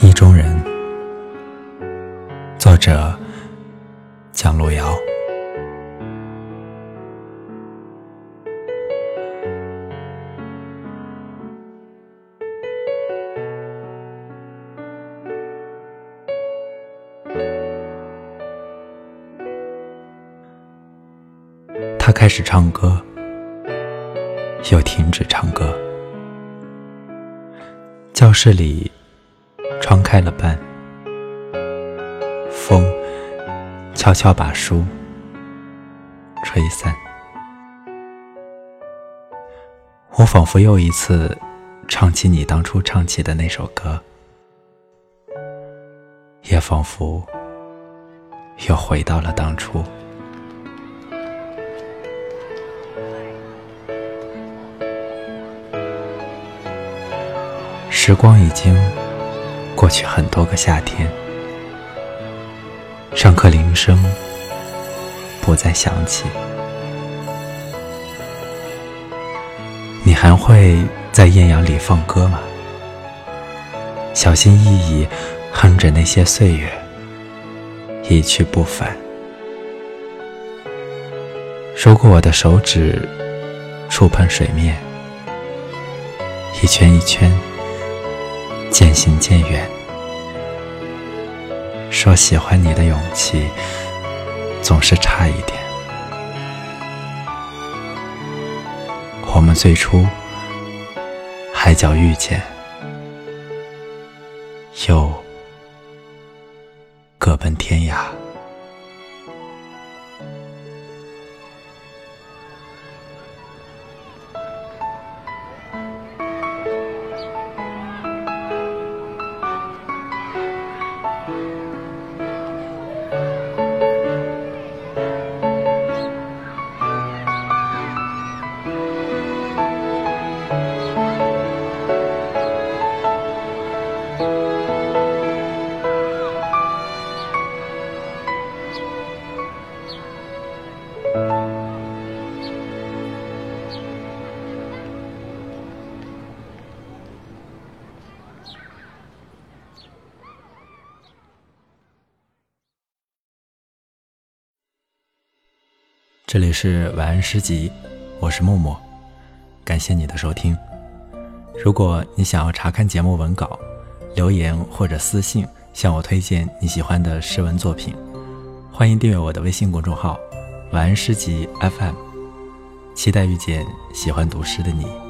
意中人，作者蒋路遥。他开始唱歌，又停止唱歌。教室里。窗开了半，风悄悄把书吹散。我仿佛又一次唱起你当初唱起的那首歌，也仿佛又回到了当初。时光已经。过去很多个夏天，上课铃声不再响起，你还会在艳阳里放歌吗？小心翼翼哼着那些岁月，一去不返。如果我的手指触碰水面，一圈一圈。渐行渐远，说喜欢你的勇气总是差一点。我们最初海角遇见，又各奔天涯。这里是晚安诗集，我是默默，感谢你的收听。如果你想要查看节目文稿，留言或者私信向我推荐你喜欢的诗文作品，欢迎订阅我的微信公众号“晚安诗集 FM”，期待遇见喜欢读诗的你。